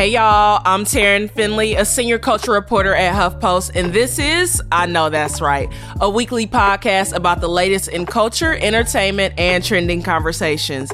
Hey y'all, I'm Taryn Finley, a senior culture reporter at HuffPost, and this is I Know That's Right, a weekly podcast about the latest in culture, entertainment, and trending conversations.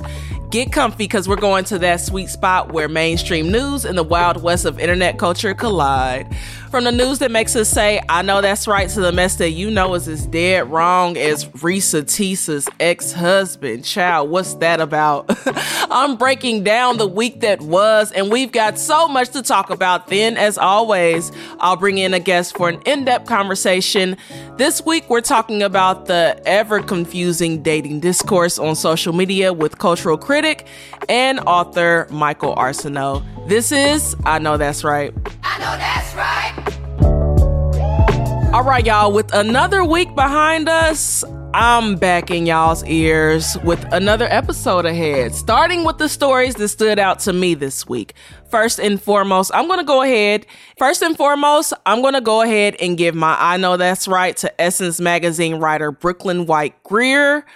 Get comfy because we're going to that sweet spot where mainstream news and the wild west of internet culture collide. From the news that makes us say, I know that's right, to the mess that you know is as dead wrong as Reesa Teesa's ex husband. Child, what's that about? I'm breaking down the week that was, and we've got so much to talk about. Then, as always, I'll bring in a guest for an in depth conversation. This week, we're talking about the ever confusing dating discourse on social media with cultural critic and author Michael Arceneaux. This is I Know That's Right. I know that's right. All right, y'all, with another week behind us, I'm back in y'all's ears with another episode ahead, starting with the stories that stood out to me this week. First and foremost, I'm going to go ahead. First and foremost, I'm going to go ahead and give my I Know That's Right to Essence Magazine writer Brooklyn White Grier.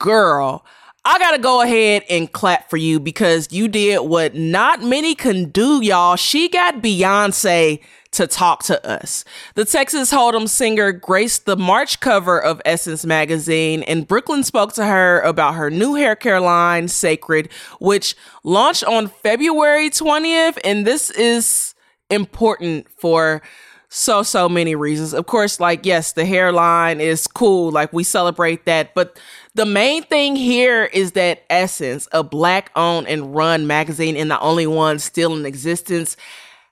Girl, I gotta go ahead and clap for you because you did what not many can do, y'all. She got Beyonce to talk to us. The Texas Hold'em singer graced the March cover of Essence magazine, and Brooklyn spoke to her about her new hair care line, Cécred, which launched on February 20th. And this is important for so so many reasons. Of course, like yes, the hairline is cool, like we celebrate that, but the main thing here is that Essence, a black owned and run magazine and the only one still in existence,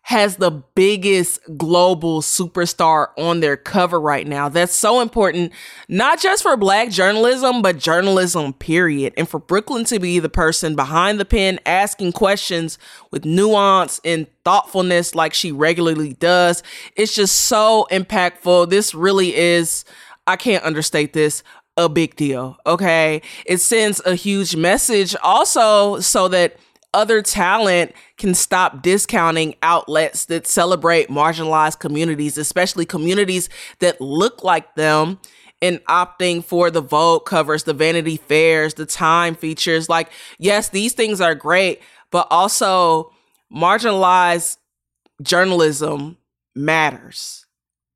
has the biggest global superstar on their cover right now. That's so important, not just for black journalism, but journalism, period. And for Brooklyn to be the person behind the pen asking questions with nuance and thoughtfulness like she regularly does, it's just so impactful. This really is, I can't understate this, a big deal. Okay. It sends a huge message also so that other talent can stop discounting outlets that celebrate marginalized communities, especially communities that look like them, and opting for the Vogue covers, the Vanity Fairs, the Time features. Like, yes, these things are great, but also marginalized journalism matters.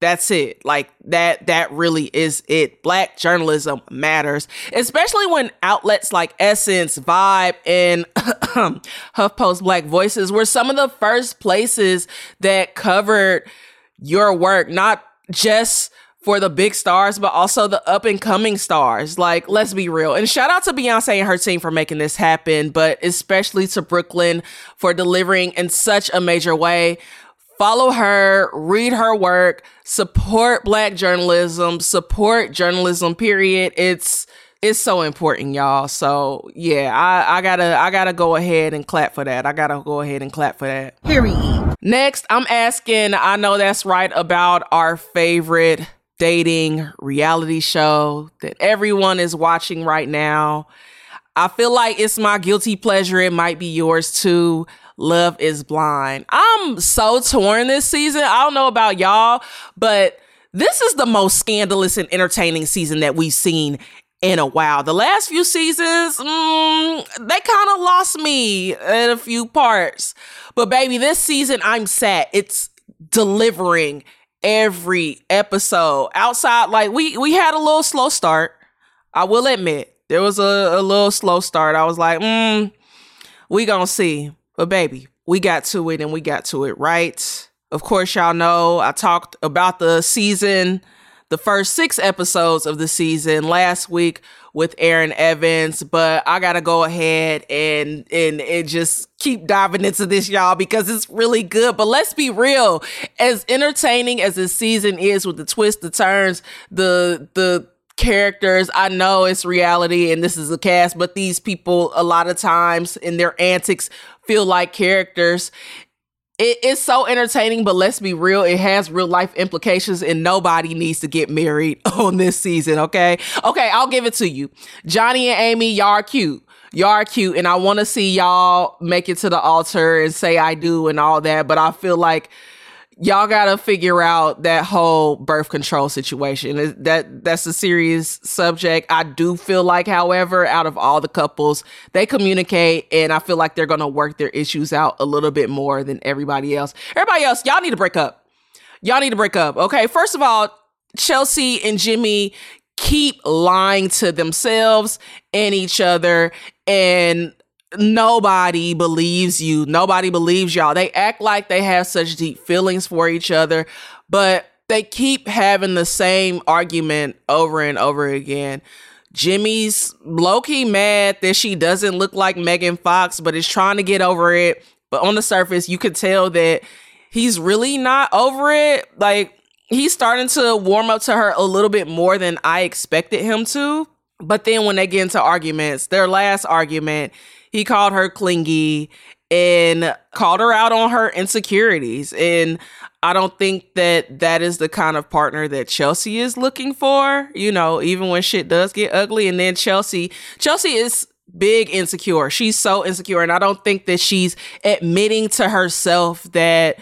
That's it. Like that that really is it. Black journalism matters, especially when outlets like Essence, Vibe, and HuffPost Black Voices were some of the first places that covered your work, not just for the big stars, but also the up and coming stars. Like, let's be real. And shout out to Beyonce and her team for making this happen, but especially to Brooklyn for delivering in such a major way follow her, read her work, support black journalism, support journalism, period. It's it's so important, y'all. So yeah, I, I gotta I gotta go ahead and clap for that. I gotta go ahead and clap for that. Period. Next, I'm asking, I know that's right, about our favorite dating reality show that everyone is watching right now. I feel like it's my guilty pleasure. It might be yours too. Love is Blind. I'm so torn this season. I don't know about y'all, but this is the most scandalous and entertaining season that we've seen in a while. The last few seasons, mm, they kind of lost me in a few parts. But baby, this season I'm set. It's delivering every episode. Outside, like we we had a little slow start. I will admit there was a, a little slow start. I was like, mm, we gonna see. But baby, we got to it and we got to it right. Of course, y'all know I talked about the season, the first six episodes of the season last week with Erin Evans, but I gotta go ahead and and and just keep diving into this, y'all, because it's really good. But let's be real, as entertaining as the season is with the twists, the turns, the the characters. I know it's reality and this is a cast, but these people a lot of times in their antics feel like characters it is so entertaining, but let's be real, it has real life implications, and nobody needs to get married on this season, okay? Okay, I'll give it to you. Johnie and Amy, y'all are cute. Y'all are cute, and I want to see y'all make it to the altar and say I do and all that, but I feel like y'all gotta figure out that whole birth control situation. That that's a serious subject. I do feel like, however, out of all the couples, they communicate, and I feel like they're gonna work their issues out a little bit more than everybody else. Everybody else, y'all need to break up. Y'all need to break up. Okay, first of all, Chelsea and Jimmy keep lying to themselves and each other and nobody believes you. Nobody believes y'all. They act like they have such deep feelings for each other, but they keep having the same argument over and over again. Jimmy's low key mad that she doesn't look like Megan Fox, but is trying to get over it. But on the surface, you could tell that he's really not over it. Like, he's starting to warm up to her a little bit more than I expected him to. But then when they get into arguments, their last argument, he called her clingy and called her out on her insecurities. And I don't think that that is the kind of partner that Chelsea is looking for, you know, even when shit does get ugly. And then Chelsea, Chelsea is big insecure. She's so insecure. And I don't think that she's admitting to herself that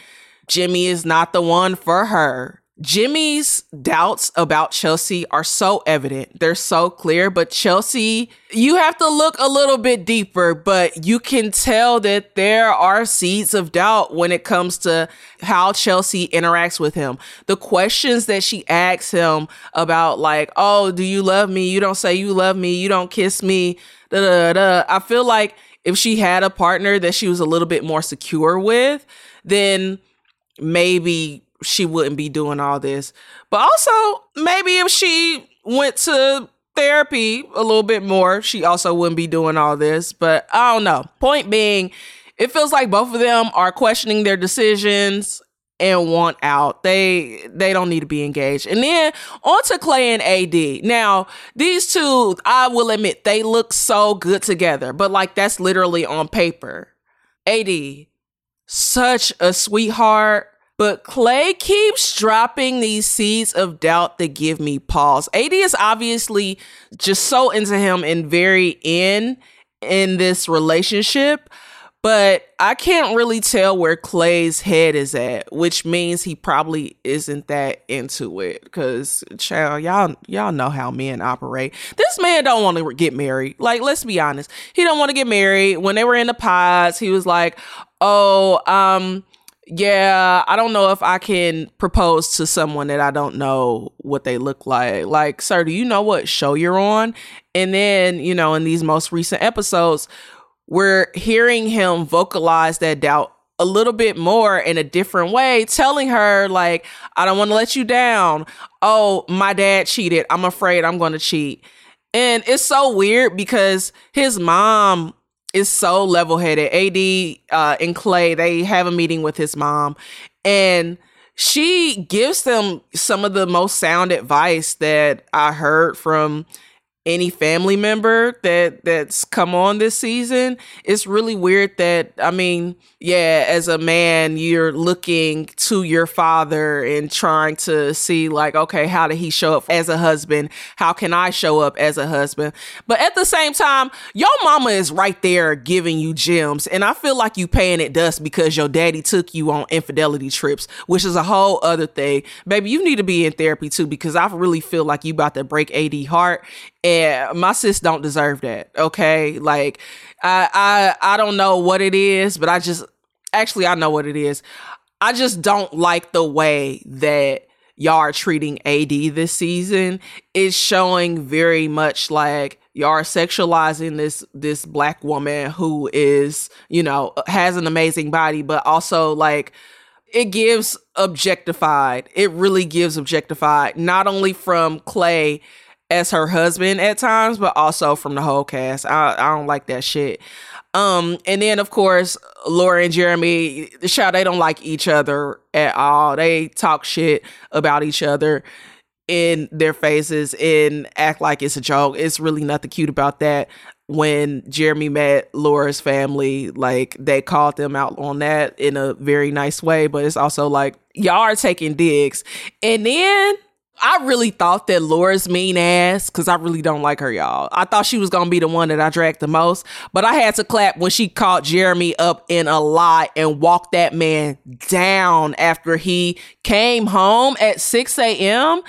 Jimmy is not the one for her. Jimmy's doubts about Chelsea are so evident. They're so clear, but Chelsea, you have to look a little bit deeper, but you can tell that there are seeds of doubt when it comes to how Chelsea interacts with him. The questions that she asks him about, like, oh, do you love me? You don't say you love me. You don't kiss me. Da, da, da. I feel like if she had a partner that she was a little bit more secure with, then maybe she wouldn't be doing all this. But also, maybe if she went to therapy a little bit more, she also wouldn't be doing all this. But I don't know. Point being, it feels like both of them are questioning their decisions and want out. They they don't need to be engaged. And then on to Clay and AD. Now, these two, I will admit, they look so good together, but like that's literally on paper. AD, such a sweetheart but Clay keeps dropping these seeds of doubt that give me pause. AD is obviously just so into him and very in in this relationship, but I can't really tell where Clay's head is at, which means he probably isn't that into it. Cause child, y'all y'all know how men operate. This man don't want to get married. Like, let's be honest, he don't want to get married. When they were in the pods, he was like, "Oh, um." Yeah, I don't know if I can propose to someone that I don't know what they look like. Like, sir, do you know what show you're on? And then, you know, in these most recent episodes, we're hearing him vocalize that doubt a little bit more in a different way, telling her, like, I don't want to let you down. Oh, my dad cheated. I'm afraid I'm going to cheat. And it's so weird because his mom is so level headed. AD uh, and Clay, they have a meeting with his mom, and she gives them some of the most sound advice that I heard from any family member that that's come on this season. It's really weird that I mean, yeah, as a man, you're looking to your father and trying to see like, okay, how did he show up as a husband? How can I show up as a husband? But at the same time, your mama is right there giving you gems, and I feel like you paying it dust because your daddy took you on infidelity trips, which is a whole other thing. Baby, you need to be in therapy too because I really feel like you about to break AD heart and my sis don't deserve that. Okay, like I I I don't know what it is, but I just actually I know what it is. I just don't like the way that y'all are treating AD this season is showing very much like y'all are sexualizing this this black woman who is, you know, has an amazing body, but also like it gives objectified. It really gives objectified, not only from Clay as her husband at times, but also from the whole cast. I, I don't like that shit. Um, and then of course, Laura and Jeremy, the show they don't like each other at all. They talk shit about each other in their faces and act like it's a joke. It's really nothing cute about that. When Jeremy met Laura's family, like they called them out on that in a very nice way, but it's also like y'all are taking digs. And then I really thought that Laura's mean ass, because I really don't like her, y'all. I thought she was gonna be the one that I dragged the most, but I had to clap when she caught Jeremy up in a lie and walked that man down after he came home at 6 a.m.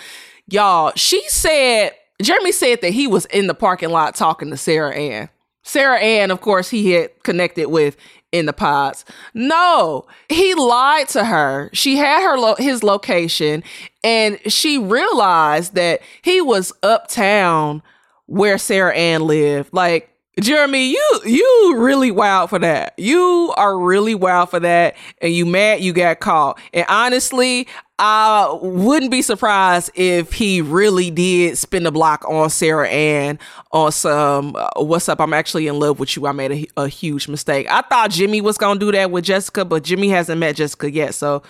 Y'all, she said, Jeremy said that he was in the parking lot talking to Sarah Ann. Sarah Ann, of course, he had connected with in the pods. No, he lied to her. She had her lo- his location and she realized that he was uptown where Sarah Ann lived. Like Jeremy, you you really wild for that. You are really wild for that, and you mad you got caught. And honestly, I wouldn't be surprised if he really did spin the block on Sarah Ann on some uh, "What's up? I'm actually in love with you." I made a, a huge mistake. I thought Jimmy was gonna do that with Jessica, but Jimmy hasn't met Jessica yet, so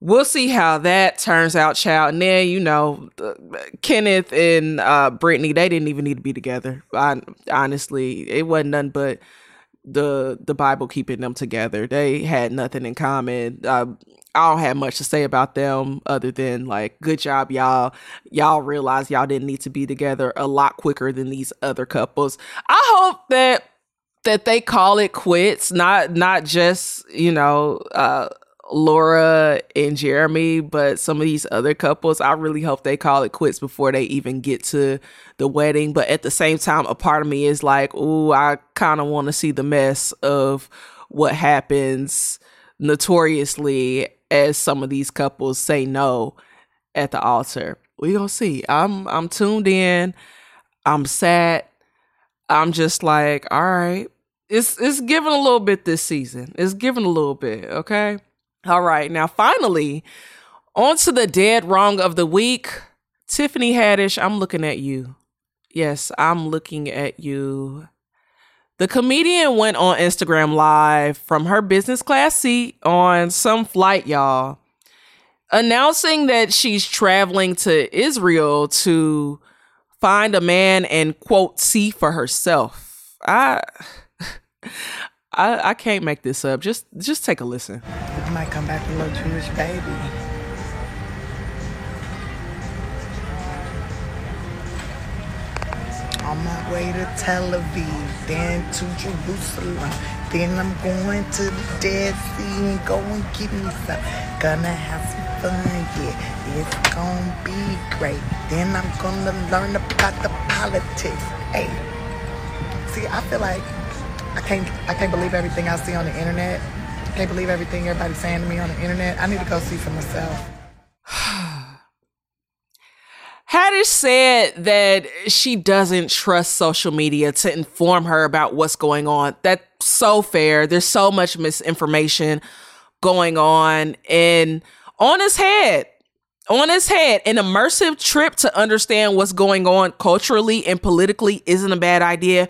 we'll see how that turns out, child. And then, you know, uh, Kenneth and uh, Brittany, they didn't even need to be together. I, honestly, it wasn't none but the the Bible keeping them together. They had nothing in common. Uh, I don't have much to say about them other than like, good job, y'all. Y'all realize y'all didn't need to be together a lot quicker than these other couples. I hope that that they call it quits, not not just you know. Uh, Laura and Jeremy, but some of these other couples, I really hope they call it quits before they even get to the wedding. But at the same time, a part of me is like, ooh, I kind of want to see the mess of what happens notoriously as some of these couples say no at the altar. We gonna see. I'm I'm tuned in. I'm sad. I'm just like, all right. It's it's given a little bit this season. It's given a little bit, okay? All right, now finally, on to the dead wrong of the week. Tiffany Haddish, I'm looking at you. Yes, I'm looking at you. The comedian went on Instagram Live from her business class seat on some flight, y'all, announcing that she's traveling to Israel to find a man and quote see for herself. I I, I can't make this up. Just just take a listen. You might come back a little Jewish baby. On my way to Tel Aviv, then to Jerusalem, then I'm going to the Dead Sea and go and get me some. Gonna have some fun, yeah. It's gonna be great. Then I'm gonna learn about the politics. Hey, see, I feel like I can't I can't believe everything I see on the internet. I can't believe everything everybody's saying to me on the internet. I need to go see for myself. Haddish said that she doesn't trust social media to inform her about what's going on. That's so fair. There's so much misinformation going on. And on his head, on his head, an immersive trip to understand what's going on culturally and politically isn't a bad idea.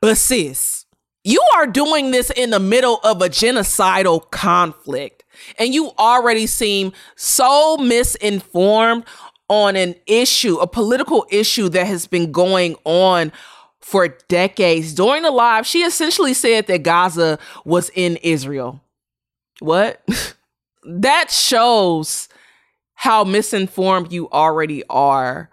But sis, you are doing this in the middle of a genocidal conflict, and you already seem so misinformed on an issue, a political issue that has been going on for decades. During the live, she essentially said that Gaza was in Israel. What? that shows how misinformed you already are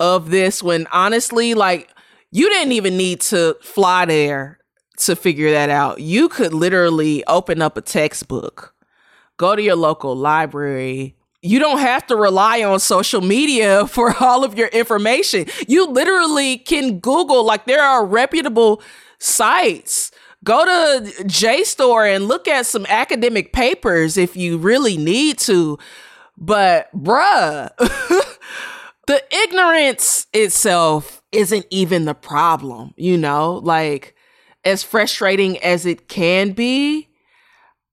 of this when honestly, like, you didn't even need to fly there to figure that out. You could literally open up a textbook, go to your local library. You don't have to rely on social media for all of your information. You literally can Google, like, there are reputable sites. Go to JSTOR and look at some academic papers if you really need to. But bruh, the ignorance itself isn't even the problem, you know? Like, as frustrating as it can be,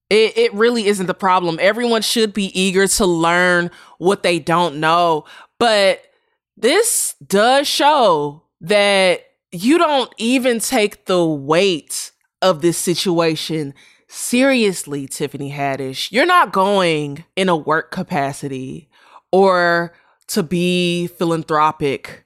it, it really isn't the problem. Everyone should be eager to learn what they don't know. But this does show that you don't even take the weight of this situation seriously, Tiffany Haddish. You're not going in a work capacity or to be philanthropic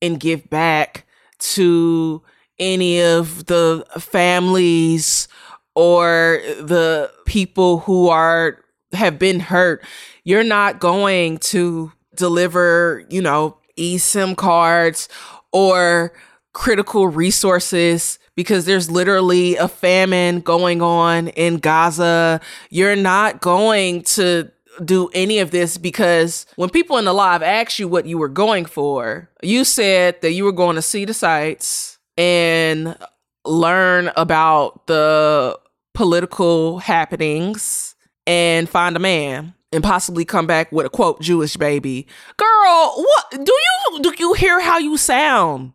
and give back to any of the families or the people who are have been hurt. You're not going to deliver, you know, eSIM cards or critical resources because there's literally a famine going on in Gaza. You're not going to do any of this because when people in the live asked you what you were going for, you said that you were going to see the sites and learn about the political happenings and find a man and possibly come back with a quote Jewish baby. Girl, what do you do you hear how you sound?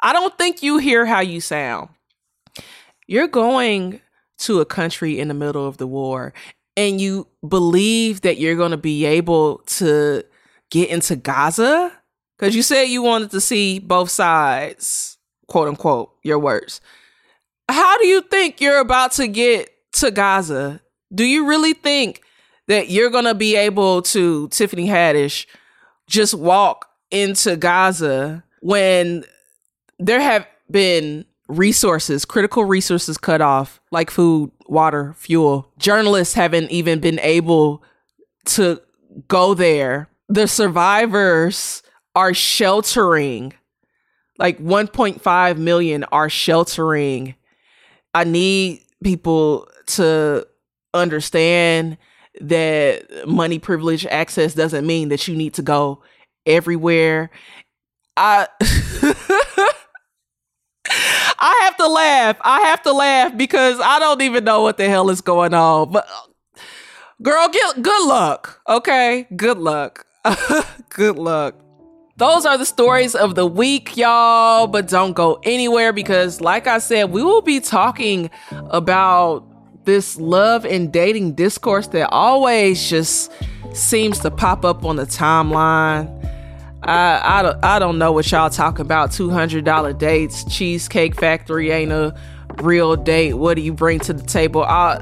I don't think you hear how you sound. You're going to a country in the middle of the war and you believe that you're going to be able to get into Gaza cuz you said you wanted to see both sides, quote unquote, your words. How do you think you're about to get to Gaza? Do you really think that you're going to be able to, Tiffany Haddish, just walk into Gaza when there have been resources, critical resources cut off, like food, water, fuel. Journalists haven't even been able to go there. The survivors are sheltering, like 1.5 million are sheltering. I need people to understand that money privilege access doesn't mean that you need to go everywhere. I I have to laugh. I have to laugh because I don't even know what the hell is going on. But girl, get good luck. Okay? Good luck. good luck. Those are the stories of the week, y'all. But don't go anywhere because, like I said, we will be talking about this love and dating discourse that always just seems to pop up on the timeline. I I don't, I don't know what y'all talking about. Two hundred dollar dates, Cheesecake Factory ain't a real date. What do you bring to the table? All,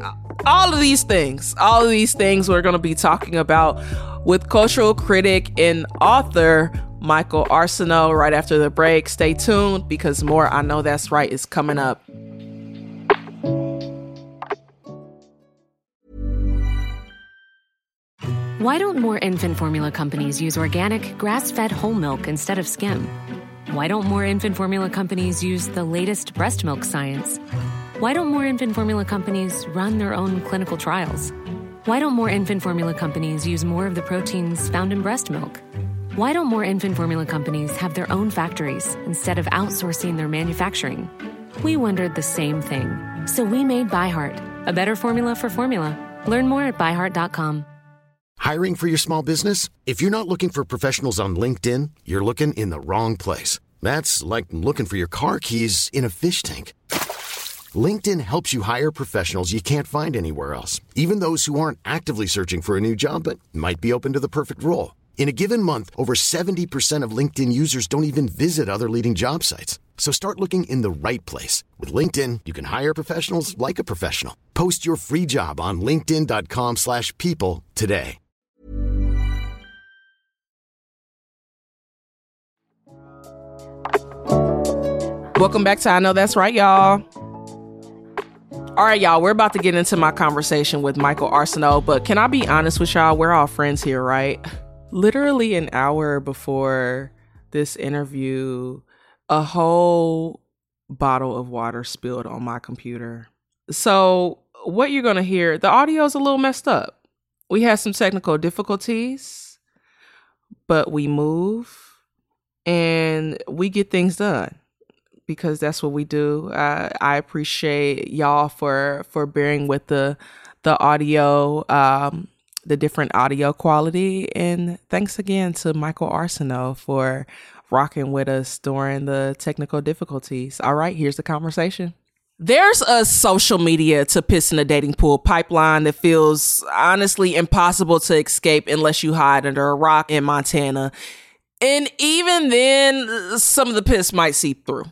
all of these things, all of these things we're gonna be talking about with cultural critic and author Michael Arceneaux right after the break. Stay tuned because more I know that's right is coming up. Why don't more infant formula companies use organic, grass fed whole milk instead of skim? Why don't more infant formula companies use the latest breast milk science? Why don't more infant formula companies run their own clinical trials? Why don't more infant formula companies use more of the proteins found in breast milk? Why don't more infant formula companies have their own factories instead of outsourcing their manufacturing? We wondered the same thing. So we made ByHeart, a better formula for formula. Learn more at byheart.com. Hiring for your small business? If you're not looking for professionals on LinkedIn, you're looking in the wrong place. That's like looking for your car keys in a fish tank. LinkedIn helps you hire professionals you can't find anywhere else, even those who aren't actively searching for a new job but might be open to the perfect role. In a given month, over 70% of LinkedIn users don't even visit other leading job sites. So start looking in the right place. With LinkedIn, you can hire professionals like a professional. Post your free job on linkedin.com slash people today. Welcome back to I Know That's Right, y'all. All right, y'all, we're about to get into my conversation with Michael Arceneaux, but can I be honest with y'all? We're all friends here, right? Literally an hour before this interview, a whole bottle of water spilled on my computer. So, what you're going to hear, the audio is a little messed up. We had some technical difficulties, but we move and we get things done because that's what we do. Uh, I appreciate y'all for for bearing with the the audio. Um, the different audio quality. And thanks again to Michael Arceneaux for rocking with us during the technical difficulties. All right, here's the conversation. There's a social media to piss in a dating pool pipeline that feels honestly impossible to escape unless you hide under a rock in Montana. And even then, some of the piss might seep through.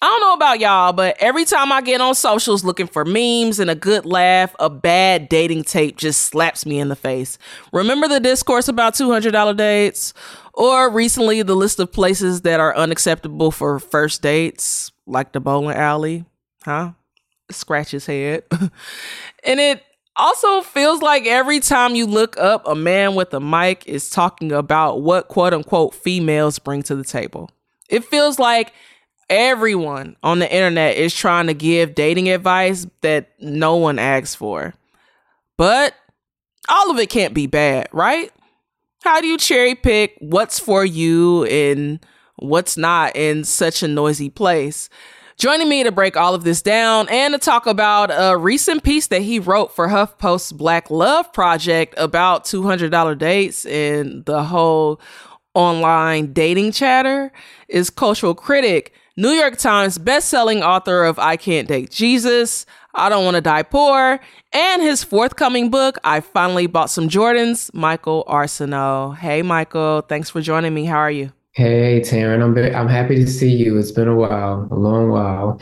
I don't know about y'all, but every time I get on socials looking for memes and a good laugh, a bad dating tape just slaps me in the face. Remember the discourse about $200 dates? Or recently, the list of places that are unacceptable for first dates, like the bowling alley? Huh? Scratch his head. and it also feels like every time you look up, a man with a mic is talking about what quote unquote females bring to the table. It feels like everyone on the internet is trying to give dating advice that no one asks for. But all of it can't be bad, right? How do you cherry pick what's for you and what's not in such a noisy place? Joining me to break all of this down and to talk about a recent piece that he wrote for HuffPost's Black Love Project about $200 dates and the whole online dating chatter is cultural critic New York Times bestselling author of I Can't Date Jesus, I Don't Want to Die Poor, and his forthcoming book, I Finally Bought Some Jordans, Michael Arceneaux. Hey, Michael, thanks for joining me. How are you? Hey, Taryn, I'm, I'm happy to see you. It's been a while, a long while.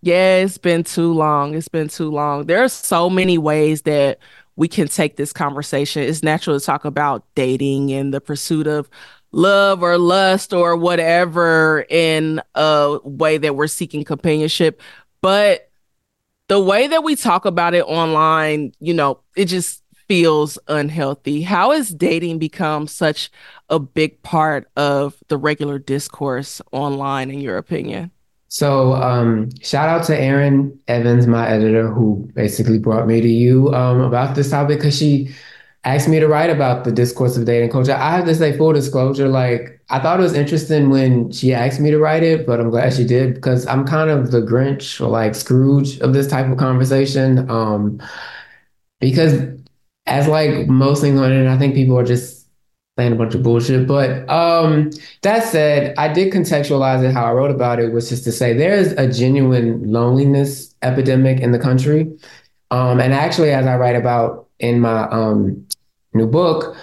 Yeah, it's been too long. It's been too long. There are so many ways that we can take this conversation. It's natural to talk about dating and the pursuit of love or lust or whatever in a way that we're seeking companionship. But the way that we talk about it online, you know, it just feels unhealthy. How has dating become such a big part of the regular discourse online, in your opinion? So, um, shout out to Erin Evans, my editor, who basically brought me to you um, about this topic because she asked me to write about the discourse of dating culture. I have to say, full disclosure, like I thought it was interesting when she asked me to write it, but I'm glad she did because I'm kind of the Grinch or like Scrooge of this type of conversation. Um, because as like most things on it, I think people are just saying a bunch of bullshit. But um, that said, I did contextualize it how I wrote about it, was just to say there is a genuine loneliness epidemic in the country. Um, and actually, as I write about in my um, new book,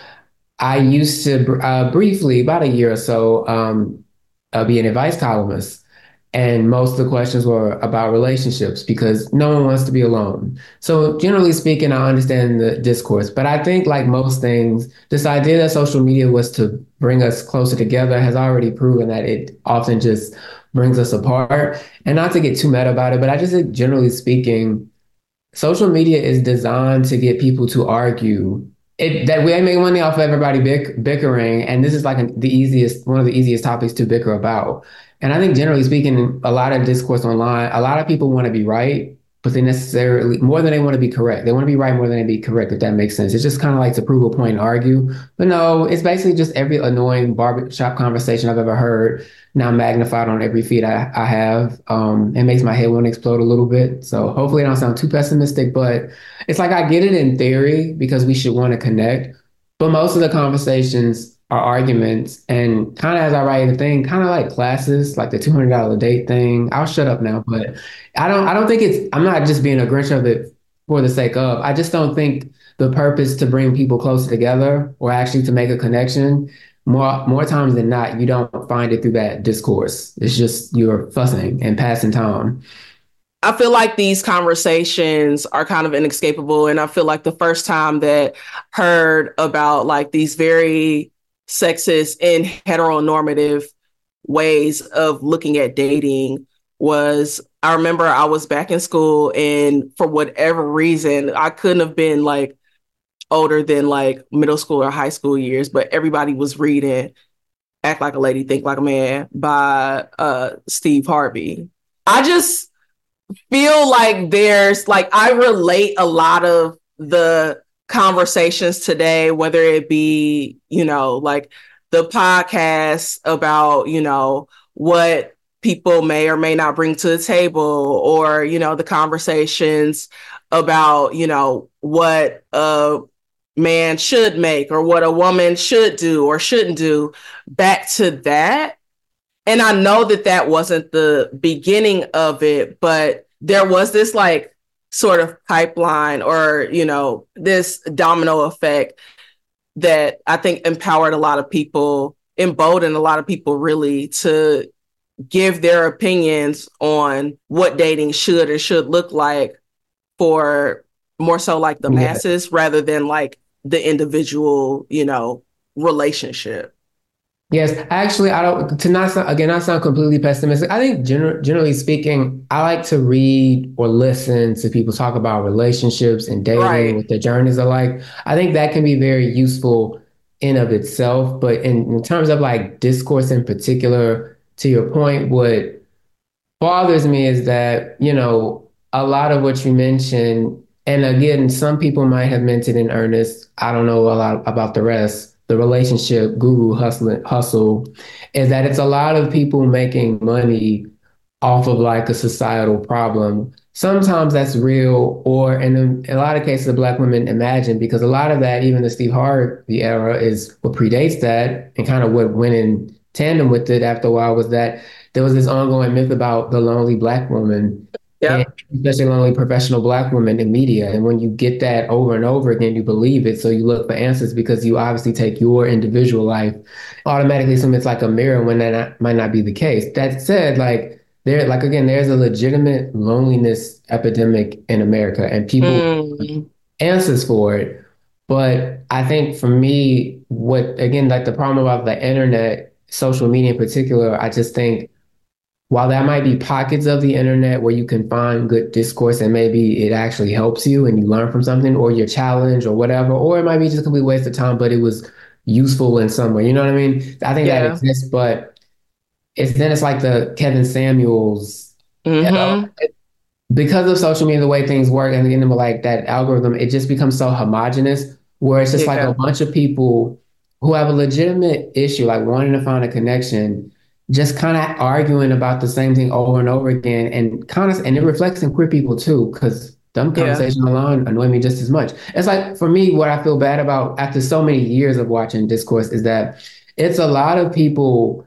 I used to uh, briefly, about a year or so, um, uh, be an advice columnist. And most of the questions were about relationships because no one wants to be alone. So, generally speaking, I understand the discourse. But I think, like most things, this idea that social media was to bring us closer together has already proven that it often just brings us apart. And not to get too mad about it, but I just think, generally speaking, social media is designed to get people to argue it, that we make money off of everybody bick, bickering, and this is like an, the easiest, one of the easiest topics to bicker about. And I think generally speaking, a lot of discourse online, a lot of people want to be right, but they necessarily more than they want to be correct. They want to be right more than they be correct, if that makes sense. It's just kind of like to prove a point and argue. But no, it's basically just every annoying barbershop conversation I've ever heard now magnified on every feed I, I have. Um, it makes my head want to explode a little bit. So hopefully I don't sound too pessimistic, but it's like I get it in theory because we should want to connect. But most of the conversations are arguments and kind of as I write the thing, kind of like classes, like the two hundred dollar date thing. I'll shut up now, but I don't I don't think it's I'm not just being a Grinch of it for the sake of. I just don't think the purpose to bring people closer together or actually to make a connection more more times than not, you don't find it through that discourse. It's just you're fussing and passing time. I feel like these conversations are kind of inescapable. And I feel like the first time that heard about like these very sexist and heteronormative ways of looking at dating was I remember I was back in school and for whatever reason, I couldn't have been like older than like middle school or high school years, but everybody was reading Act Like a Lady, Think Like a Man by uh, Steve Harvey. I just feel like there's like I relate a lot of the conversations today, whether it be, you know, like the podcast about, you know, what people may or may not bring to the table, or, you know, the conversations about, you know, what a man should make or what a woman should do or shouldn't do back to that. And I know that that wasn't the beginning of it, but there was this like sort of pipeline or, you know, this domino effect that I think empowered a lot of people, emboldened a lot of people really to give their opinions on what dating should or should look like for more so like the yeah. masses rather than like the individual, you know, relationship. Yes, actually, I don't to not sound, again not sound completely pessimistic. I think gener- generally speaking, I like to read or listen to people talk about relationships and dating, right. what their journeys are like. I think that can be very useful in of itself. But in, in terms of like discourse in particular, to your point, what bothers me is that you know a lot of what you mentioned, and again, some people might have meant it in earnest. I don't know a lot about the rest the relationship guru hustle hustle is that it's a lot of people making money off of like a societal problem. Sometimes that's real, or in a, in a lot of cases, the black women imagine because a lot of that, even the Steve Harvey era, is what predates that, and kind of what went in tandem with it after a while was that there was this ongoing myth about the lonely black woman yeah. especially lonely professional black women in media. And when you get that over and over again, you believe it. So you look for answers because you obviously take your individual life automatically assume it's like a mirror when that not, might not be the case. That said, like there, like again, there's a legitimate loneliness epidemic in America and people mm. answers for it. But I think for me, what again, like the problem about the internet, social media in particular, I just think while that might be pockets of the internet where you can find good discourse and maybe it actually helps you and you learn from something or you're challenged or whatever, or it might be just a complete waste of time, but it was useful in some way. You know what I mean? I think yeah. that exists, but it's then it's like the Kevin Samuels, mm-hmm. you know, because of social media, the way things work, and again, like that algorithm, it just becomes so homogenous where it's just yeah. like a bunch of people who have a legitimate issue, like wanting to find a connection just kind of arguing about the same thing over and over again and kind of and it reflects in queer people too because dumb conversation yeah. alone annoy me just as much it's like for me what i feel bad about after so many years of watching discourse is that it's a lot of people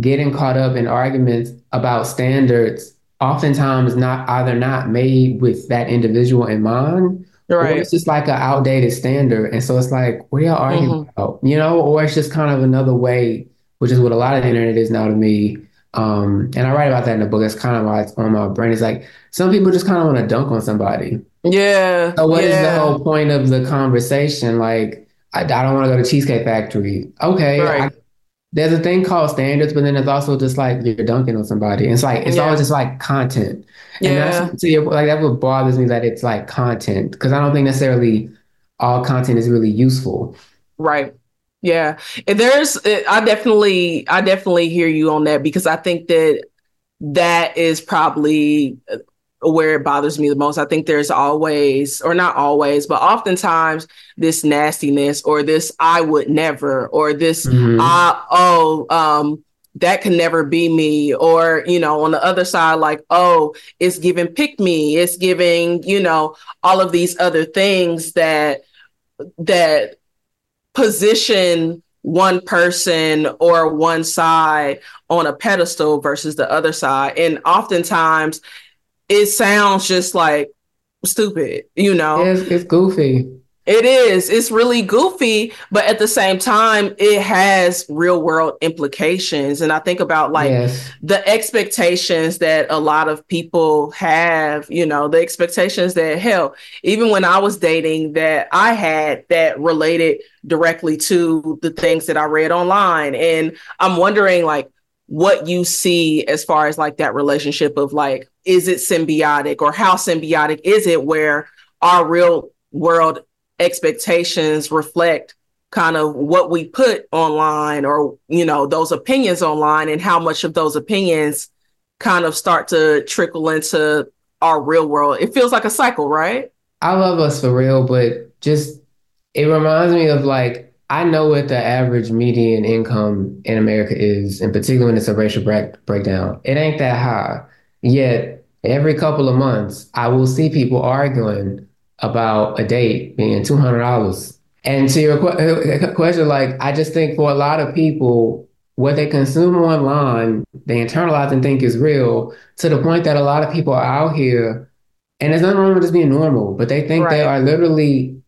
getting caught up in arguments about standards oftentimes not either not made with that individual in mind right. or it's just like an outdated standard and so it's like what are y'all arguing mm-hmm. about you know or it's just kind of another way which is what a lot of the internet is now to me. Um, and I write about that in the book. That's kind of why it's on my brain. It's like some people just kind of want to dunk on somebody. Yeah. So what yeah. is the whole point of the conversation? Like, I, I don't want to go to Cheesecake Factory. Okay. Right. I, there's a thing called standards, but then there's also just like you're dunking on somebody. And it's like it's yeah. always just like content. And yeah. that's so like that what bothers me that it's like content because I don't think necessarily all content is really useful. Right. Yeah, and there's. I definitely, I definitely hear you on that because I think that that is probably uh, where it bothers me the most. I think there's always, or not always, but oftentimes this nastiness or this I would never or this mm-hmm. I oh um that can never be me or you know on the other side like oh it's giving pick me it's giving you know all of these other things that that position one person or one side on a pedestal versus the other side. And oftentimes it sounds just like stupid, you know? It's, it's goofy. It is. It's really goofy, but at the same time, it has real world implications. And I think about like yes. the expectations that a lot of people have, you know, the expectations that hell, even when I was dating, that I had that related directly to the things that I read online. And I'm wondering like what you see as far as like that relationship of like, is it symbiotic or how symbiotic is it where our real world expectations reflect kind of what we put online or you know those opinions online and how much of those opinions kind of start to trickle into our real world. It feels like a cycle right? I love us for real but just it reminds me of like i know what the average median income in america is in particular when it's a racial break- breakdown. It ain't that high. Yet every couple of months i will see people arguing about a date being two hundred dollars And to your qu- uh, question, like I just think for a lot of people, what they consume online, they internalize and think is real to the point that a lot of people are out here, and there's nothing wrong with just being normal, but they think they are literally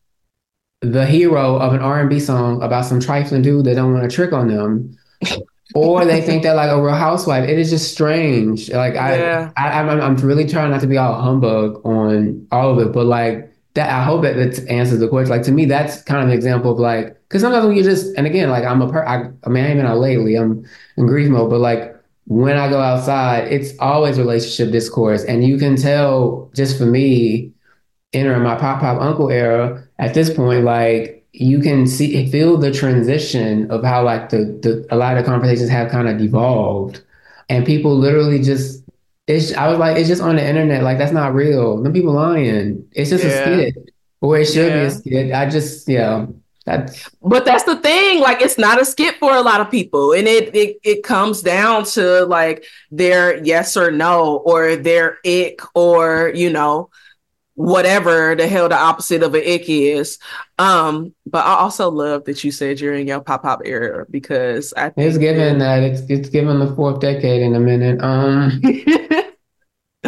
the hero of an R&B song about some trifling dude that don't want to trick on them. or they think they're like a real housewife. It is just strange. Like I, Yeah. I I'm, I'm really trying not to be all humbug on all of it, but like that, I hope that that answers the question. Like to me, that's kind of an example of like, because sometimes when you just, and again, like I'm a per, I, I mean, I ain't been out lately. I'm in grief mode, but like when I go outside, it's always relationship discourse, and you can tell just for me entering my pop pop uncle era at this point like you can see feel the transition of how like the, the a lot of conversations have kind of devolved and people literally just it's I was like it's just on the internet. Like that's not real. Them people lying. It's just Yeah. a skit. Or it should be a skit. I just yeah. That's But that's the thing, like it's not a skip for a lot of people. And it it it comes down to like their yes or no or their ick or you know whatever the hell the opposite of an ick is. Um, but I also love that you said you're in your pop pop era because I think it's given that it's it's given the fourth decade in a minute um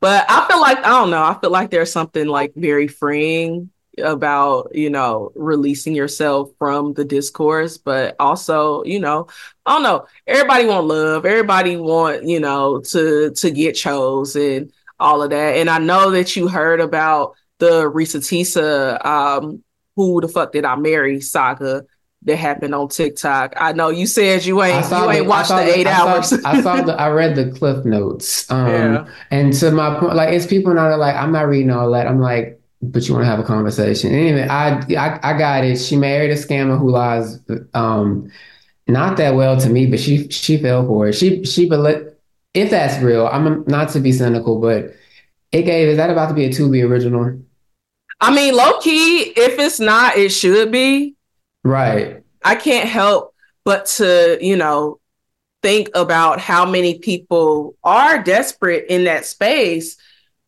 but I feel like I don't know. I feel like there's something like very freeing about you know releasing yourself from the discourse, but also you know I don't know. Everybody want love. Everybody want you know to to get chose and all of that. And I know that you heard about the Reesa Teesa um, who the fuck did I marry saga that happened on TikTok. I know you said you ain't you ain't I watched saw the the- eight I saw- hours. I saw the I read the cliff notes um Yeah. And to my point, like it's people now that are like, I'm not reading all that. I'm like, but you want to have a conversation. Anyway, I, I I got it. She married a scammer who lies um not that well to me, but she she fell for it. She she bel if that's real, I'm not to be cynical, but it gave is that about to be a Tubi original? I mean, low key, if it's not, it should be. Right. I can't help but to, you know, think about how many people are desperate in that space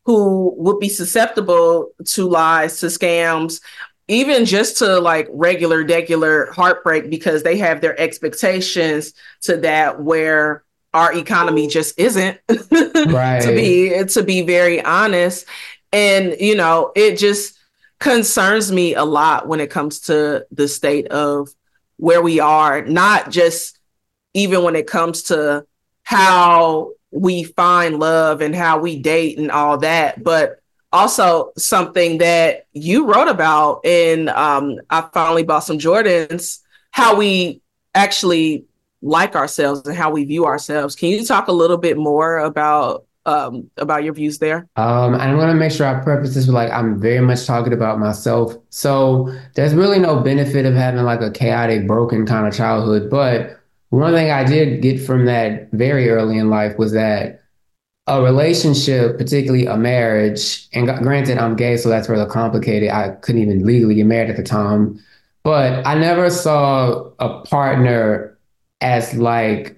who would be susceptible to lies, to scams, even just to like regular, regular heartbreak because they have their expectations to that where our economy just isn't Right. to be to be very honest and you know it just concerns me a lot when it comes to the state of where we are not just even when it comes to how we find love and how we date and all that but also something that you wrote about in um, i finally bought some jordans how we actually like ourselves and how we view ourselves can you talk a little bit more about um, about your views there Um, and I'm gonna make sure I preface this with like I'm very much talking about myself. So there's really no benefit of having like a chaotic, broken kind of childhood. But one thing I did get from that very early in life was that a relationship, particularly a marriage, and granted I'm gay, so that's really complicated. I couldn't even legally get married at the time, but I never saw a partner as like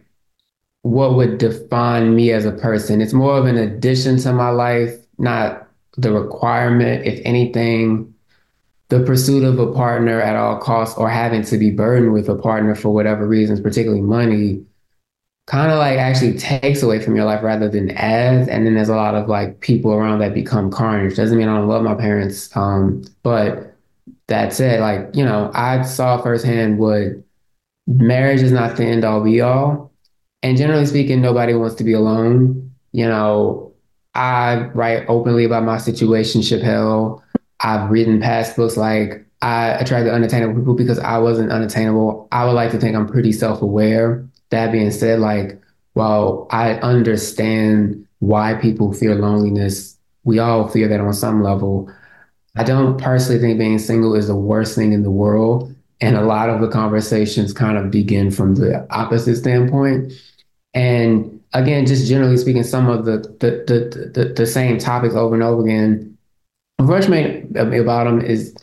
what would define me as a person. It's more of an addition to my life, not the requirement. If anything, the pursuit of a partner at all costs or having to be burdened with a partner for whatever reasons, particularly money, kind of like actually takes away from your life rather than adds. And then there's a lot of like people around that become carnage. Doesn't mean I don't love my parents. Um, but that said, like, you know, I saw firsthand what marriage is not the end all be all. And generally speaking, nobody wants to be alone. You know, I write openly about my situationship hell. I've written past books like I attracted unattainable people because I wasn't unattainable. I would like to think I'm pretty self-aware. That being said, like, while I understand why people fear loneliness, we all fear that on some level. I don't personally think being single is the worst thing in the world. And a mm-hmm. lot of the conversations kind of begin from the opposite standpoint. And again, just generally speaking, some of the the the the, the same topics over and over again. Made about them is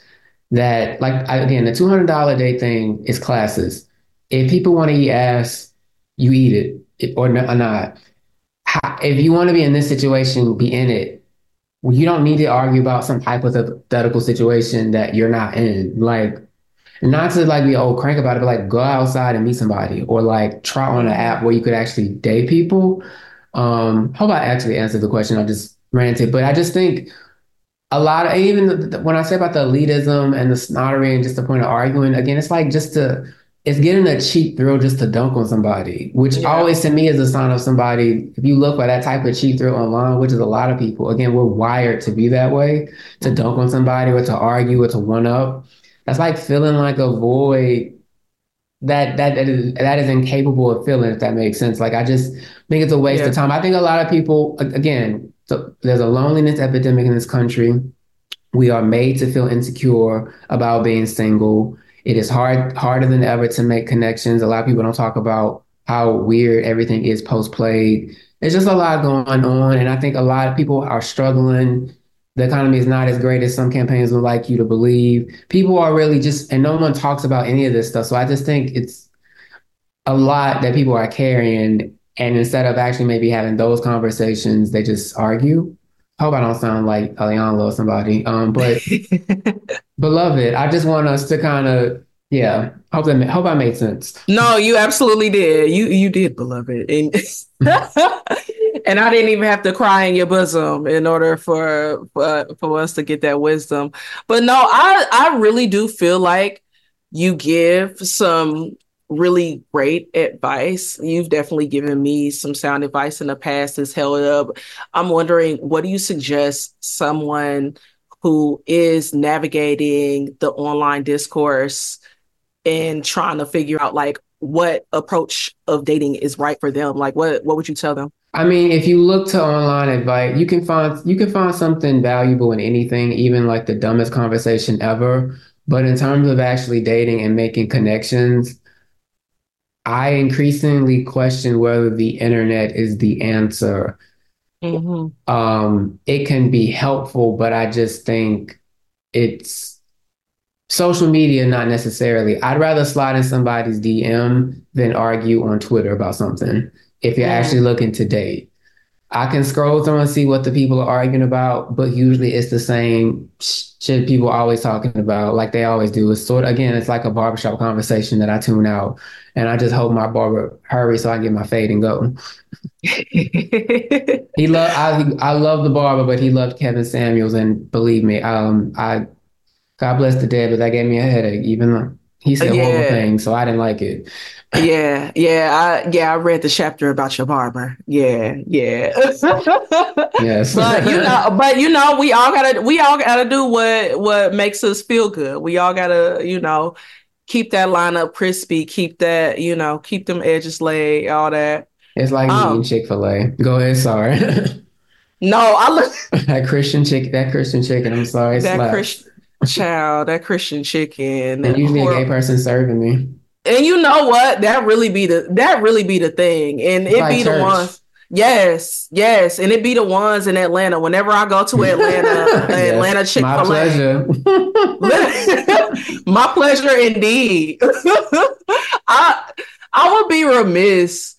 that, like, again, the two hundred dollar day thing is classes. If people want to eat ass, you eat it it- or, not. If you want to be in this situation, be in it. You don't need to argue about some hypothetical situation that you're not in. Like, not to like be old crank about it, but like go outside and meet somebody or like try on an app where you could actually date people. Um, hope I actually answered the question. I just ranted, but I just think a lot of even the, when I say about the elitism and the snottery and just the point of arguing again, it's like just to it's getting a cheap thrill just to dunk on somebody, which yeah. always to me is a sign of somebody. If you look for that type of cheap thrill online, which is a lot of people, again, we're wired to be that way, to dunk on somebody or to argue or to one up. That's like feeling like a void that that that is, that is incapable of feeling, if that makes sense. Like I just think it's a waste yeah. of time. I think a lot of people, again, so there's a loneliness epidemic in this country. We are made to feel insecure about being single. It is hard harder than ever to make connections. A lot of people don't talk about how weird everything is post played. There's just a lot going on, and I think a lot of people are struggling. The economy is not as great as some campaigns would like you to believe. People are really just, and no one talks about any of this stuff. So I just think it's a lot that people are carrying and instead of actually maybe having those conversations, they just argue. I hope I don't sound like Alejandro or somebody. Um, but beloved, I just want us to kind of yeah. Hope that hope I made sense. No, you absolutely did. You you did, beloved, and and I didn't even have to cry in your bosom in order for for, for us to get that wisdom. But no, I I really do feel like you give some really great advice. You've definitely given me some sound advice in the past that's held up. I'm wondering, what do you suggest someone who is navigating the online discourse and trying to figure out like what approach of dating is right for them? Like what what would you tell them? I mean, if you look to online advice, you can find you can find something valuable in anything, even like the dumbest conversation ever. But in terms of actually dating and making connections, I increasingly question whether the internet is the answer. Mm-hmm. Um, it can be helpful, but I just think it's social media, not necessarily. I'd rather slide in somebody's DM than argue on Twitter about something if you're actually looking to date. I can scroll through and see what the people are arguing about, but usually it's the same shit people are always talking about, like they always do. It's sort of, again, it's like a barbershop conversation that I tune out. And I just hope my barber hurry so I can get my fade and go. he loved I I love the barber, but he loved Kevin Samuels, and believe me, um, I God bless the dead, but that gave me a headache. Even though he said yeah. horrible things, so I didn't like it yeah, yeah, I yeah, I read the chapter about your barber. Yeah, yeah. yes. But you know, but you know, we all gotta we all gotta do what what makes us feel good. We all gotta, you know, keep that line up crispy, keep that, you know, keep them edges laid, all that. It's like um, eating Chick-fil-A. Go ahead, sorry. no, I look that Christian chick. that Christian chicken, I'm sorry. That Christian child, that Christian chicken. And usually a gay person serving me. And you know what? That really be the that really be the thing. And it be church. the ones. Yes, yes, and it be the ones in Atlanta. Whenever I go to Atlanta, yes, Atlanta Chick Fil A. My pleasure. my pleasure indeed. I I would be remiss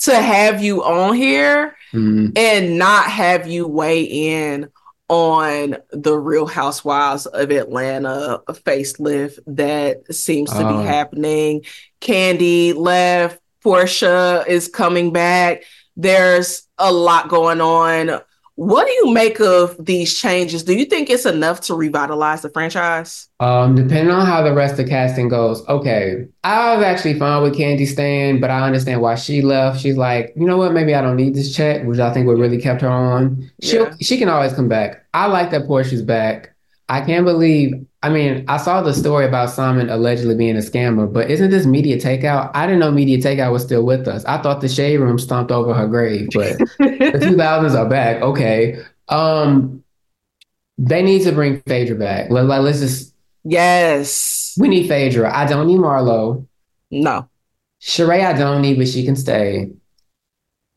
to have you on here mm. and not have you weigh in on the Real Housewives of Atlanta facelift that seems to be oh. happening. Candy left, Porsha is coming back. There's a lot going on. What do you make of these changes? Do you think it's enough to revitalize the franchise? Um, depending on how the rest of casting goes. Okay, I was actually fine with Candy staying, but I understand why she left. She's like, you know what? Maybe I don't need this check, which I think what really kept her on. She yeah. she can always come back. I like that Porsha's back. I can't believe. I mean, I saw the story about Simon allegedly being a scammer, but isn't this media takeout? I didn't know media takeout was still with us. I thought the shade room stomped over her grave, but the 2000s are back. Okay. Um, they need to bring Phaedra back. Let, like, let's just. Yes. We need Phaedra. I don't need Marlo. No. Sheree, I don't need, but she can stay.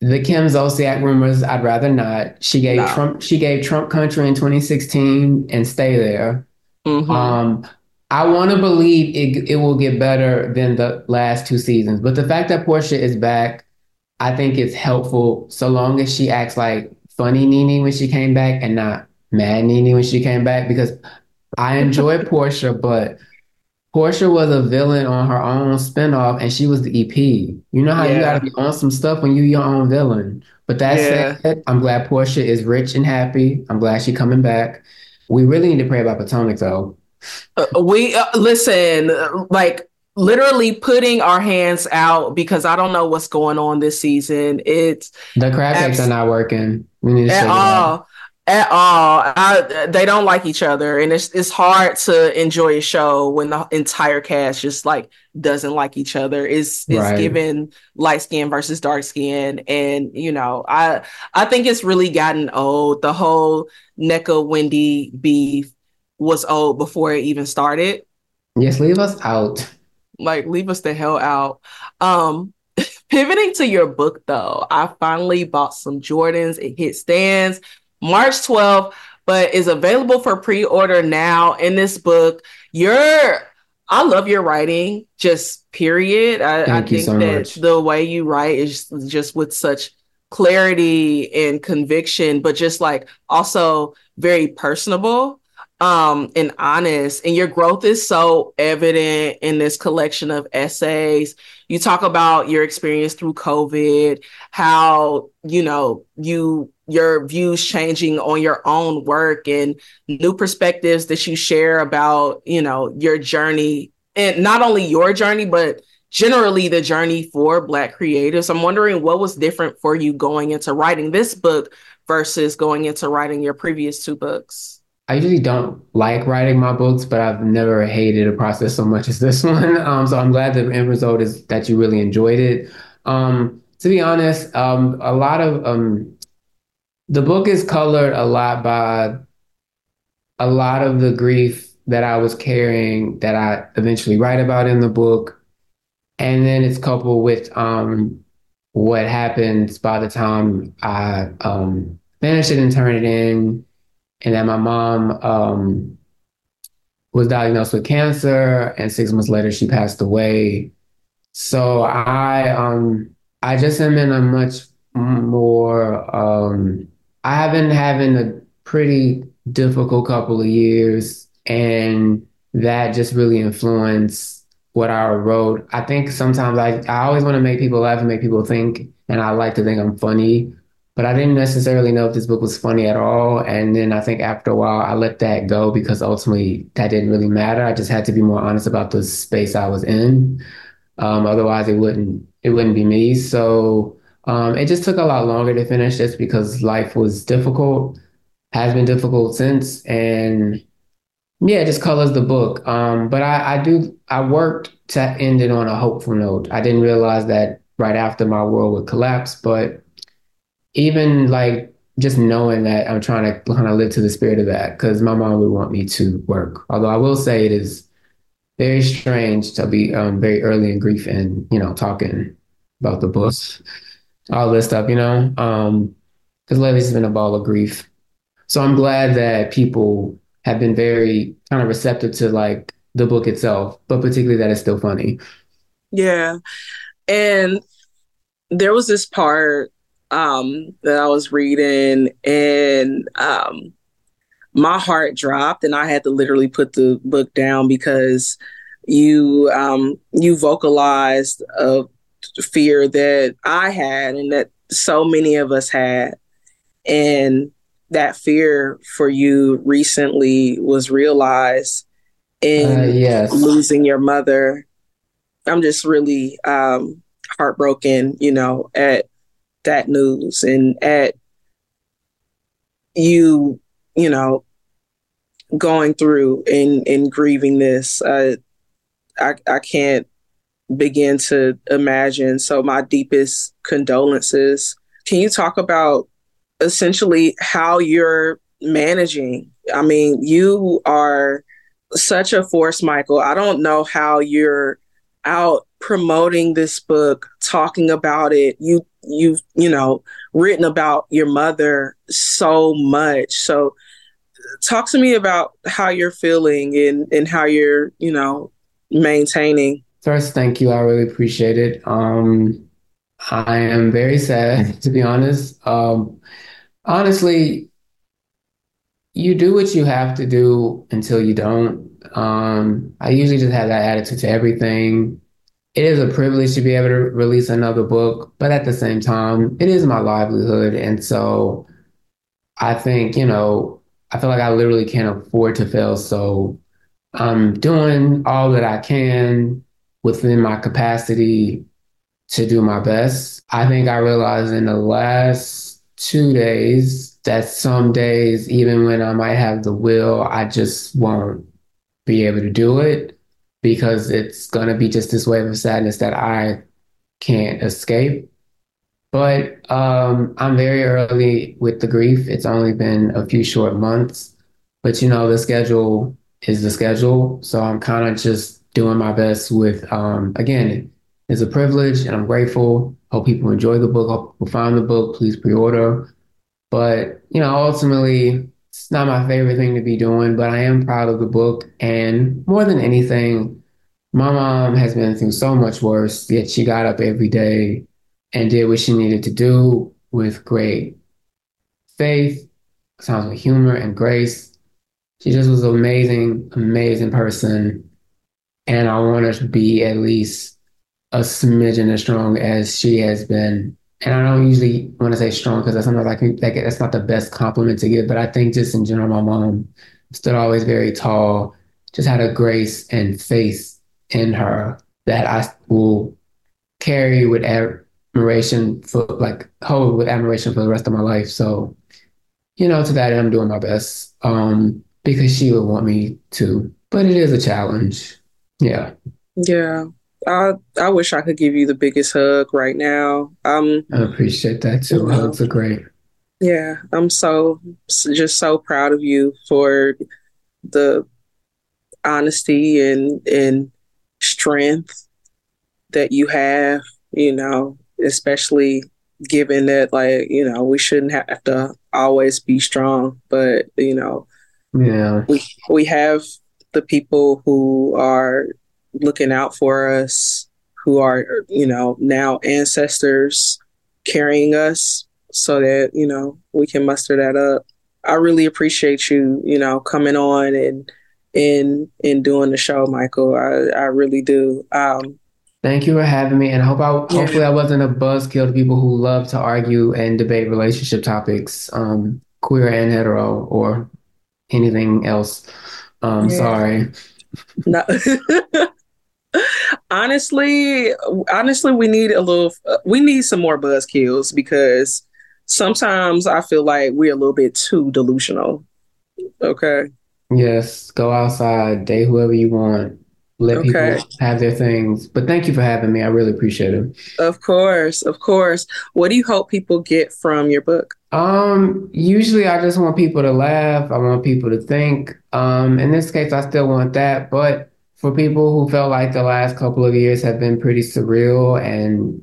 The Kim Zolciak rumors, I'd rather not. She gave no. Trump. She gave Trump country in 2016 and stay there. Mm-hmm. Um, I want to believe it, it will get better than the last two seasons. But the fact that Porsha is back, I think it's helpful so long as she acts like funny Nene when she came back and not mad Nene when she came back because I enjoy Porsha, but Porsha was a villain on her own spinoff, and she was the EP. You know how you gotta be on some stuff when you your own villain. But that Yeah. said, I'm glad Porsha is rich and happy. I'm glad she's coming back. We really need to pray about Potomac though. Uh, we uh, listen, like literally putting our hands out because I don't know what's going on this season. It's The crab cakes Abs- are not working. We need to at shake it up. all, at all. I, they don't like each other, and it's it's hard to enjoy a show when the entire cast just like doesn't like each other. It's it's Right. given light skin versus dark skin, and you know, I I think it's really gotten old. The whole Nneka Wendy beef was old before it even started. Yes, leave us out. Like, leave us the hell out. Um, pivoting to your book though, I finally bought some Jordans. It hit stands March 12th, but is available for pre-order now. In this book, you're I love your writing, just period. I, I think so that much. the way you write is just with such clarity and conviction, but just like also very personable um and honest and your growth is so evident in this collection of essays you talk about your experience through covid how you know you your views changing on your own work and new perspectives that you share about you know your journey and not only your journey but generally the journey for black creatives i'm wondering what was different for you going into writing this book versus going into writing your previous two books I usually don't like writing my books, but I've never hated a process so much as this one. Um, so I'm glad the end result is that you really enjoyed it. Um, to be honest, um, a lot of um, the book is colored a lot by a lot of the grief that I was carrying that I eventually write about in the book. And then it's coupled with um, what happens by the time I um, finish it and turn it in and that my mom um, was diagnosed with cancer, and six months later she passed away. So I um I just am in a much more um I have been having a pretty difficult couple of years, and that just really influenced what I wrote. I think sometimes I I always want to make people laugh and make people think, and I like to think I'm funny but I didn't necessarily know if this book was funny at all. And then I think after a while, I let that go because ultimately that didn't really matter. I just had to be more honest about the space I was in. Um, otherwise, it wouldn't it wouldn't be me. So um, it just took a lot longer to finish this because life was difficult, has been difficult since, and yeah, it just colors the book. Um, but I, I do I worked to end it on a hopeful note. I didn't realize that right after my world would collapse, but even like just knowing that I'm trying to kind of live to the spirit of that because my mom would want me to work. Although I will say it is very strange to be um, very early in grief and you know talking about the books, all this stuff, you know, because lately it's been a ball of grief. So I'm glad that people have been very kind of receptive to like the book itself, but particularly that it's still funny. Yeah. And there was this part um that I was reading and um my heart dropped and I had to literally put the book down because you um you vocalized a fear that I had and that so many of us had. And that fear for you recently was realized in Uh, yes. losing your mother. I'm just really um heartbroken you know at that news and at you you know going through and and grieving this. Uh, i i can't begin to imagine. So my deepest condolences. Can you talk about essentially how you're managing? I mean you are such a force michael. I don't know how you're out promoting this book talking about it. You you've you know written about your mother so much. So talk to me about how you're feeling and and how you're you know maintaining First, thank you. I really appreciate it. Um, I am very sad, to be honest. Um, honestly, you do what you have to do until you don't. Um, I usually just have that attitude to everything. It is a privilege to be able to release another book, but at the same time, it is my livelihood. And so I think, you know, I feel like I literally can't afford to fail. So I'm doing all that I can within my capacity to do my best. I think I realized in the last two days that some days, even when I might have the will, I just won't be able to do it because it's going to be just this wave of sadness that I can't escape. But um, I'm very early with the grief. It's only been a few short months, but you know, the schedule is the schedule. So I'm kind of just doing my best with, um, again, it's a privilege and I'm grateful. Hope people enjoy the book. Hope people find the book. Please pre order. But, you know, ultimately, it's not my favorite thing to be doing, but I am proud of the book. And more than anything, my mom has been through so much worse, yet she got up every day and did what she needed to do with great faith, sounds with humor and grace. She just was an amazing, amazing person. And I want her to be at least a smidgen as strong as she has been. And I don't usually want to say strong because that's sometimes like that's not the best compliment to give, but I think just in general, my mom stood always very tall, just had a grace and faith in her that I will carry with admiration for like hold with admiration for the rest of my life. So, you know, to that end, I'm doing my best. Um, because she would want me to. But it is a challenge. Yeah. Yeah. I I wish I could give you the biggest hug right now. Um, I appreciate that too. You know, Hugs are great. Yeah, I'm so just so proud of you for the honesty and and strength that you have. You know, especially given that like you know we shouldn't have to always be strong, but you know, yeah, we we have the people who are looking out for us, who are, you know, now ancestors carrying us so that, you know, we can muster that up. I really appreciate you, you know, coming on and in in doing the show, Michael. I, I really do. Um, Thank you for having me, and I hope I hopefully I wasn't a buzzkill to people who love to argue and debate relationship topics, um, queer and hetero, or anything else. Um, yeah. Sorry. No. honestly, honestly, we need a little. We need some more buzzkills because sometimes I feel like we're a little bit too delusional. Okay. Yes, go outside, date whoever you want. Let okay. people have their things. But thank you for having me. I really appreciate it. Of course, of course. What do you hope people get from your book? Um, usually I just want people to laugh. I want people to think. Um, in this case, I still want that, but for people who felt like the last couple of years have been pretty surreal and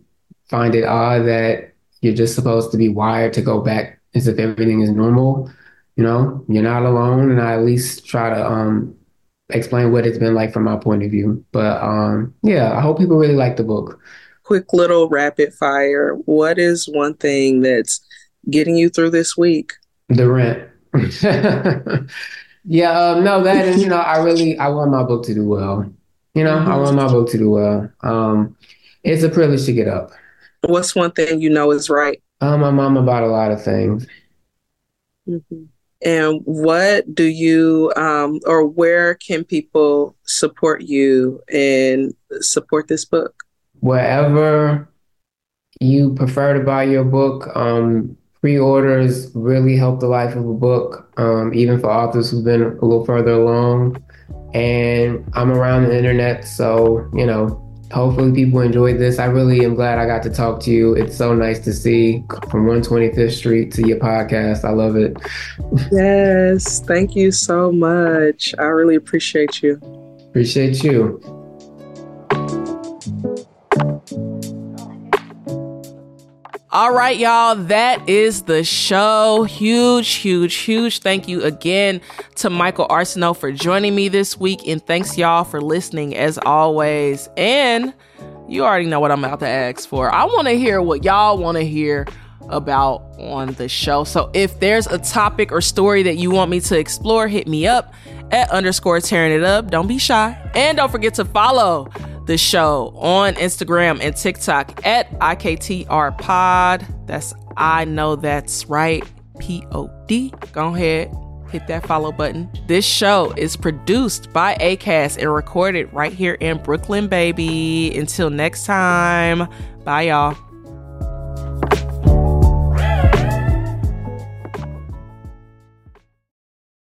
find it odd that you're just supposed to be wired to go back as if everything is normal, you know, you're not alone. And I at least try to um, explain what it's been like from my point of view. But um, yeah, I hope people really like the book. Quick little rapid fire. What is one thing that's getting you through this week? The rent. Yeah, um, no, that is, you know, I really I want my book to do well. You know. I want my book to do well. Um, it's a privilege to get up. What's one thing you know is right? Um, my mom about a lot of things. Mm-hmm. And what do you, um, or where can people support you and support this book? Wherever you prefer to buy your book, um, pre-orders really help the life of a book, um, even for authors who've been a little further along. And I'm around the internet, so you know, hopefully people enjoyed this. I really am glad I got to talk to you. It's so nice to see from 125th Street to your podcast. I love it. Yes, thank you so much. I really appreciate you. Appreciate you. All right, y'all, that is the show. Huge, huge, huge thank you again to Michael Arceneaux for joining me this week. And thanks, y'all, for listening as always. And you already know what I'm about to ask for. I want to hear what y'all want to hear about on the show. So if there's a topic or story that you want me to explore, hit me up at underscore tearing it up. Don't be shy. And don't forget to follow the show on Instagram and TikTok at IKTR Pod. That's I know that's right. P O D. Go ahead, hit that follow button. This show is produced by ACAST and recorded right here in Brooklyn, baby. Until next time, bye, y'all.